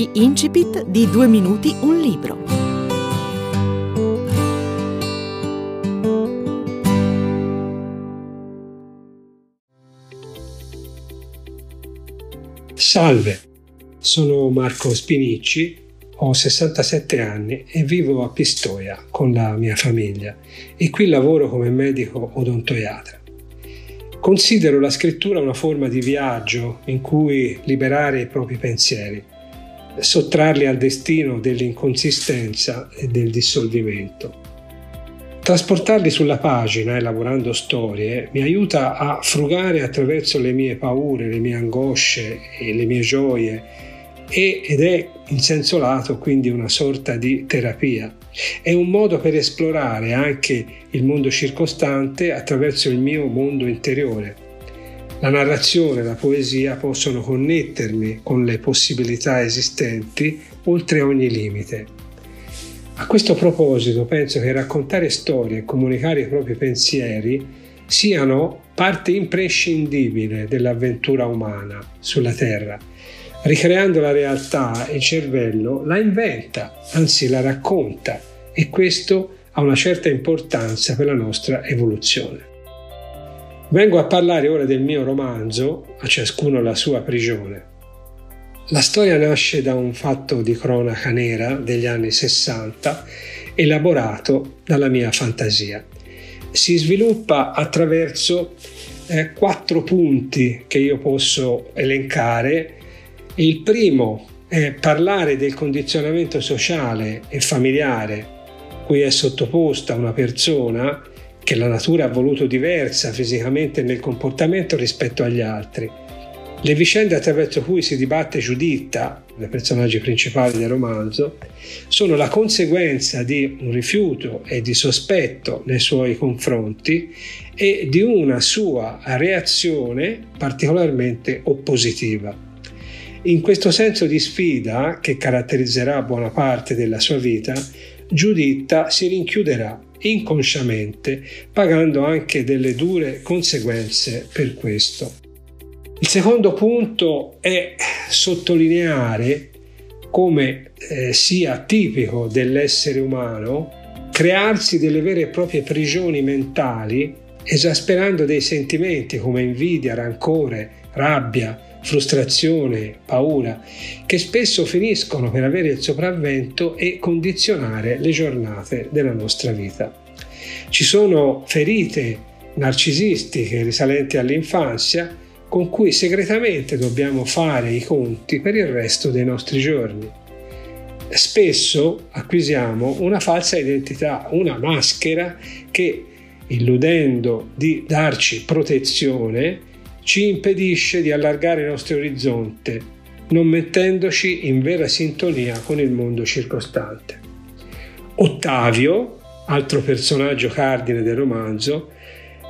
Gli incipit di Due minuti un libro. Salve, sono Marco Spinicci, ho 67 anni e vivo a Pistoia con la mia famiglia e qui lavoro come medico odontoiatra. Considero la scrittura una forma di viaggio in cui liberare i propri pensieri, sottrarli al destino dell'inconsistenza e del dissolvimento. Trasportarli sulla pagina, elaborando storie, mi aiuta a frugare attraverso le mie paure, le mie angosce e le mie gioie ed è in senso lato quindi una sorta di terapia. È un modo per esplorare anche il mondo circostante attraverso il mio mondo interiore. La narrazione e la poesia possono connettermi con le possibilità esistenti oltre ogni limite. A questo proposito penso che raccontare storie e comunicare i propri pensieri siano parte imprescindibile dell'avventura umana sulla Terra Ricreando la realtà, il cervello la inventa, anzi la racconta e questo ha una certa importanza per la nostra evoluzione. Vengo a parlare ora del mio romanzo, a ciascuno la sua prigione. La storia nasce da un fatto di cronaca nera degli anni 60, elaborato dalla mia fantasia. Si sviluppa attraverso eh, quattro punti che io posso elencare il primo è parlare del condizionamento sociale e familiare cui è sottoposta una persona che la natura ha voluto diversa fisicamente nel comportamento rispetto agli altri. Le vicende attraverso cui si dibatte Giuditta, dei personaggi principali del romanzo, sono la conseguenza di un rifiuto e di sospetto nei suoi confronti e di una sua reazione particolarmente oppositiva. In questo senso di sfida, che caratterizzerà buona parte della sua vita, Giuditta si rinchiuderà inconsciamente, pagando anche delle dure conseguenze per questo. Il secondo punto è sottolineare come eh, sia tipico dell'essere umano crearsi delle vere e proprie prigioni mentali, esasperando dei sentimenti come invidia, rancore, rabbia, frustrazione, paura, che spesso finiscono per avere il sopravvento e condizionare le giornate della nostra vita. Ci sono ferite narcisistiche risalenti all'infanzia con cui segretamente dobbiamo fare i conti per il resto dei nostri giorni. Spesso acquisiamo una falsa identità, una maschera che, illudendo di darci protezione, ci impedisce di allargare il nostro orizzonte, non mettendoci in vera sintonia con il mondo circostante. Ottavio, altro personaggio cardine del romanzo,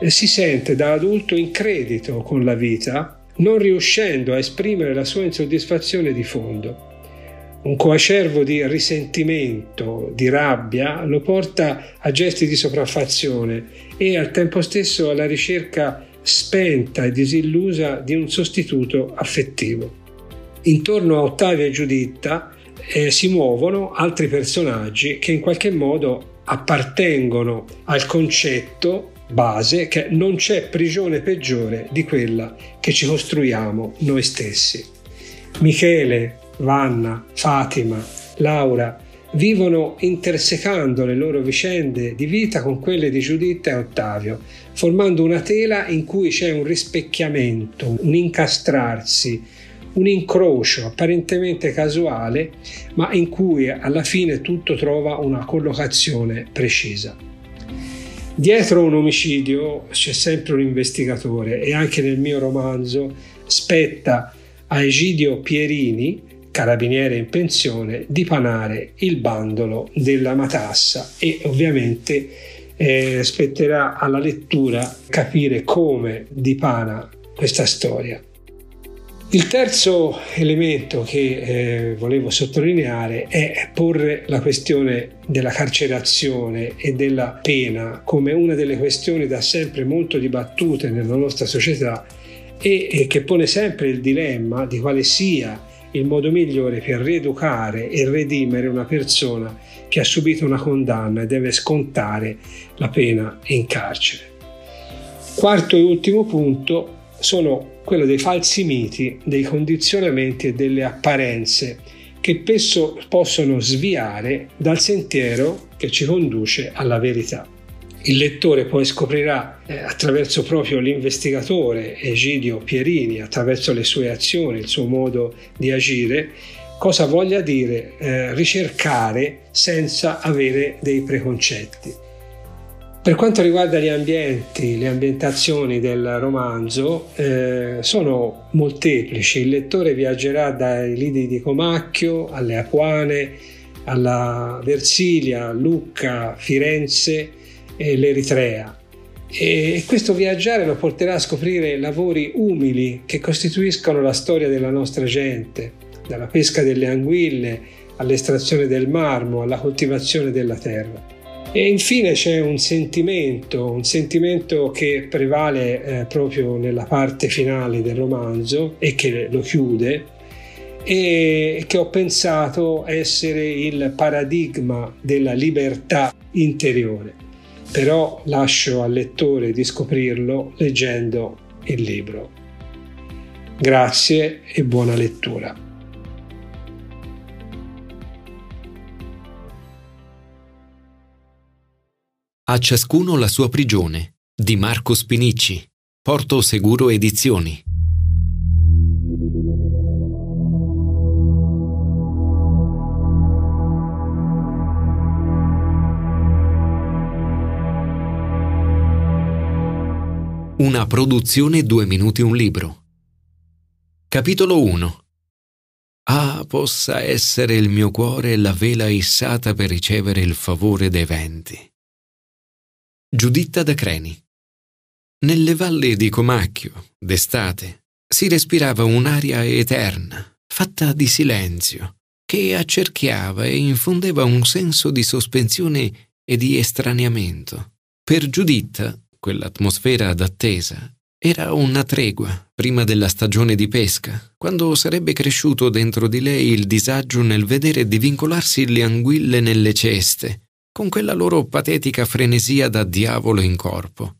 eh, si sente da adulto in credito con la vita, non riuscendo a esprimere la sua insoddisfazione di fondo. Un coacervo di risentimento, di rabbia, lo porta a gesti di sopraffazione e al tempo stesso alla ricerca spenta e disillusa di un sostituto affettivo. Intorno a Ottavia e Giuditta eh, si muovono altri personaggi che in qualche modo appartengono al concetto base che non c'è prigione peggiore di quella che ci costruiamo noi stessi. Michele, Vanna, Fatima, Laura vivono intersecando le loro vicende di vita con quelle di Giuditta e Ottavio, formando una tela in cui c'è un rispecchiamento, un incastrarsi, un incrocio apparentemente casuale, ma in cui alla fine tutto trova una collocazione precisa. Dietro un omicidio c'è sempre un investigatore e anche nel mio romanzo spetta a Egidio Pierini, carabiniere in pensione, dipanare il bandolo della matassa e ovviamente eh, spetterà alla lettura capire come dipana questa storia. Il terzo elemento che eh, volevo sottolineare è porre la questione della carcerazione e della pena come una delle questioni da sempre molto dibattute nella nostra società e, e che pone sempre il dilemma di quale sia il modo migliore per rieducare e redimere una persona che ha subito una condanna e deve scontare la pena in carcere. Quarto e ultimo punto sono quello dei falsi miti, dei condizionamenti e delle apparenze che spesso possono sviare dal sentiero che ci conduce alla verità. Il lettore poi scoprirà eh, attraverso proprio l'investigatore Egidio Pierini, attraverso le sue azioni, il suo modo di agire, cosa voglia dire eh, ricercare senza avere dei preconcetti. Per quanto riguarda gli ambienti, le ambientazioni del romanzo eh, sono molteplici. Il lettore viaggerà dai lidi di Comacchio alle Apuane, alla Versilia, Lucca, Firenze e l'Eritrea. E questo viaggiare lo porterà a scoprire lavori umili che costituiscono la storia della nostra gente, dalla pesca delle anguille all'estrazione del marmo, alla coltivazione della terra. E infine c'è un sentimento, un sentimento che prevale eh, proprio nella parte finale del romanzo e che lo chiude e che ho pensato essere il paradigma della libertà interiore. Però lascio al lettore di scoprirlo leggendo il libro. Grazie e buona lettura. A ciascuno la sua prigione di Marco Spinicci, Porto Seguro Edizioni. Una produzione due minuti un libro. Capitolo 1 Ah, possa essere il mio cuore la vela issata per ricevere il favore dei venti. Giuditta da Creni. Nelle valli di Comacchio, d'estate, si respirava un'aria eterna, fatta di silenzio, che accerchiava e infondeva un senso di sospensione e di estraniamento. Per Giuditta, quell'atmosfera d'attesa, era una tregua prima della stagione di pesca, quando sarebbe cresciuto dentro di lei il disagio nel vedere divincolarsi le anguille nelle ceste con quella loro patetica frenesia da diavolo in corpo.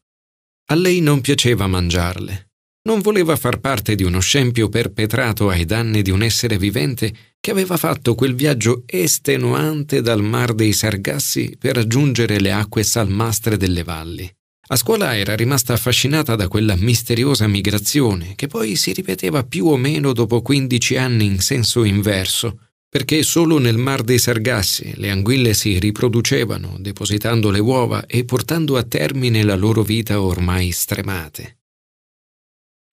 A lei non piaceva mangiarle. Non voleva far parte di uno scempio perpetrato ai danni di un essere vivente che aveva fatto quel viaggio estenuante dal mar dei Sargassi per raggiungere le acque salmastre delle valli. A scuola era rimasta affascinata da quella misteriosa migrazione che poi si ripeteva più o meno dopo 15 anni in senso inverso, perché solo nel mar dei Sargassi le anguille si riproducevano, depositando le uova e portando a termine la loro vita ormai stremate.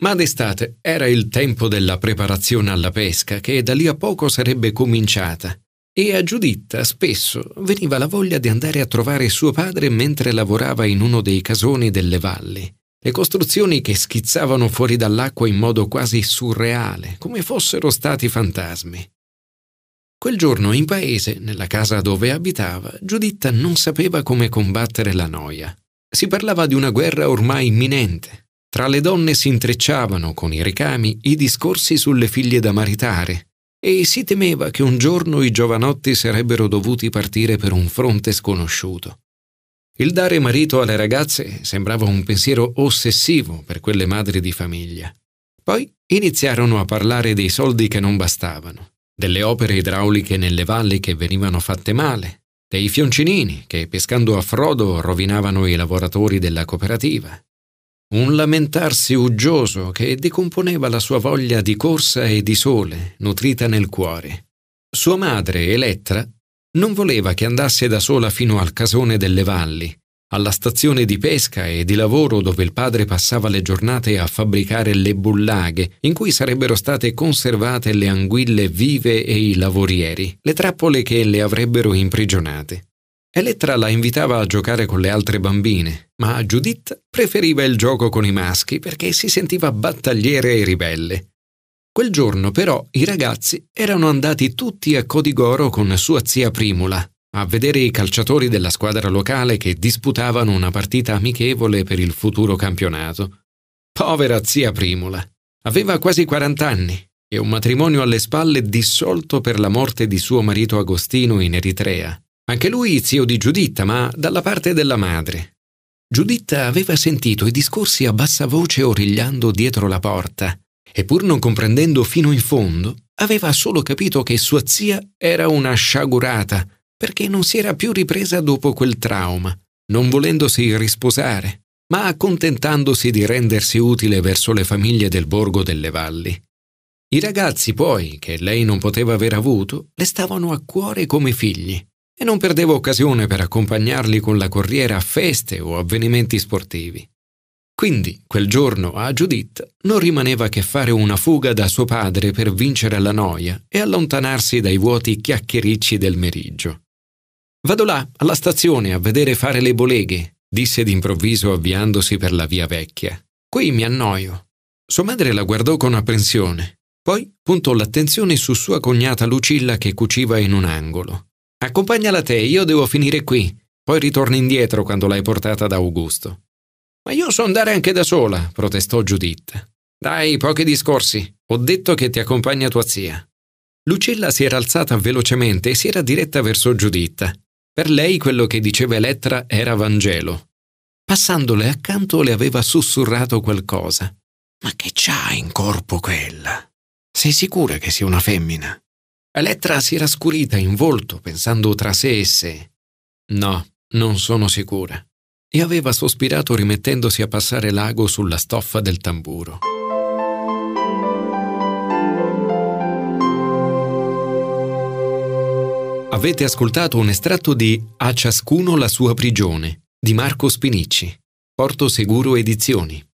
Ma d'estate era il tempo della preparazione alla pesca che da lì a poco sarebbe cominciata e a Giuditta spesso veniva la voglia di andare a trovare suo padre mentre lavorava in uno dei casoni delle valli. Le costruzioni che schizzavano fuori dall'acqua in modo quasi surreale, come fossero stati fantasmi. Quel giorno in paese, nella casa dove abitava, Giuditta non sapeva come combattere la noia. Si parlava di una guerra ormai imminente. Tra le donne si intrecciavano con i ricami i discorsi sulle figlie da maritare e si temeva che un giorno i giovanotti sarebbero dovuti partire per un fronte sconosciuto. Il dare marito alle ragazze sembrava un pensiero ossessivo per quelle madri di famiglia. Poi iniziarono a parlare dei soldi che non bastavano delle opere idrauliche nelle valli che venivano fatte male, dei fioncinini che pescando a frodo rovinavano i lavoratori della cooperativa. Un lamentarsi uggioso che decomponeva la sua voglia di corsa e di sole, nutrita nel cuore. Sua madre, Elettra, non voleva che andasse da sola fino al casone delle valli, alla stazione di pesca e di lavoro dove il padre passava le giornate a fabbricare le bullaghe in cui sarebbero state conservate le anguille vive e i lavorieri, le trappole che le avrebbero imprigionate. Elettra la invitava a giocare con le altre bambine, ma Judith preferiva il gioco con i maschi perché si sentiva battagliere e ribelle. Quel giorno però i ragazzi erano andati tutti a Codigoro con sua zia Primula, a vedere i calciatori della squadra locale che disputavano una partita amichevole per il futuro campionato. Povera zia Primula. Aveva quasi 40 anni e un matrimonio alle spalle dissolto per la morte di suo marito Agostino in Eritrea. Anche lui zio di Giuditta, ma dalla parte della madre. Giuditta aveva sentito i discorsi a bassa voce origliando dietro la porta e pur non comprendendo fino in fondo, aveva solo capito che sua zia era una sciagurata perché non si era più ripresa dopo quel trauma, non volendosi risposare, ma accontentandosi di rendersi utile verso le famiglie del borgo delle valli. I ragazzi poi, che lei non poteva aver avuto, le stavano a cuore come figli e non perdeva occasione per accompagnarli con la corriera a feste o avvenimenti sportivi. Quindi, quel giorno a Judith non rimaneva che fare una fuga da suo padre per vincere la noia e allontanarsi dai vuoti chiacchiericci del meriggio. Vado là, alla stazione, a vedere fare le boleghe, disse d'improvviso avviandosi per la via vecchia. Qui mi annoio. Sua madre la guardò con apprensione, poi puntò l'attenzione su sua cognata Lucilla che cuciva in un angolo. Accompagnala te, io devo finire qui, poi ritorni indietro quando l'hai portata da Augusto. Ma io so andare anche da sola, protestò Judith. Dai, pochi discorsi. Ho detto che ti accompagna tua zia. Lucilla si era alzata velocemente e si era diretta verso Giuditta. Per lei quello che diceva Elettra era Vangelo. Passandole accanto le aveva sussurrato qualcosa. Ma che c'ha in corpo quella? Sei sicura che sia una femmina? Elettra si era scurita in volto, pensando tra sé e sé. No, non sono sicura e aveva sospirato rimettendosi a passare l'ago sulla stoffa del tamburo. Avete ascoltato un estratto di A ciascuno la sua prigione di Marco Spinicci, Porto Seguro Edizioni.